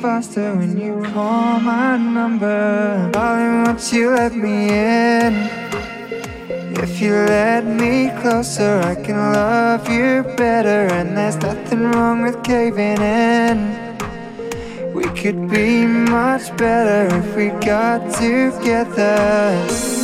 faster when you call my number. Darling, once you let me in? If you let me closer, I can love you better. And there's nothing wrong with caving in. We could be much better if we got together.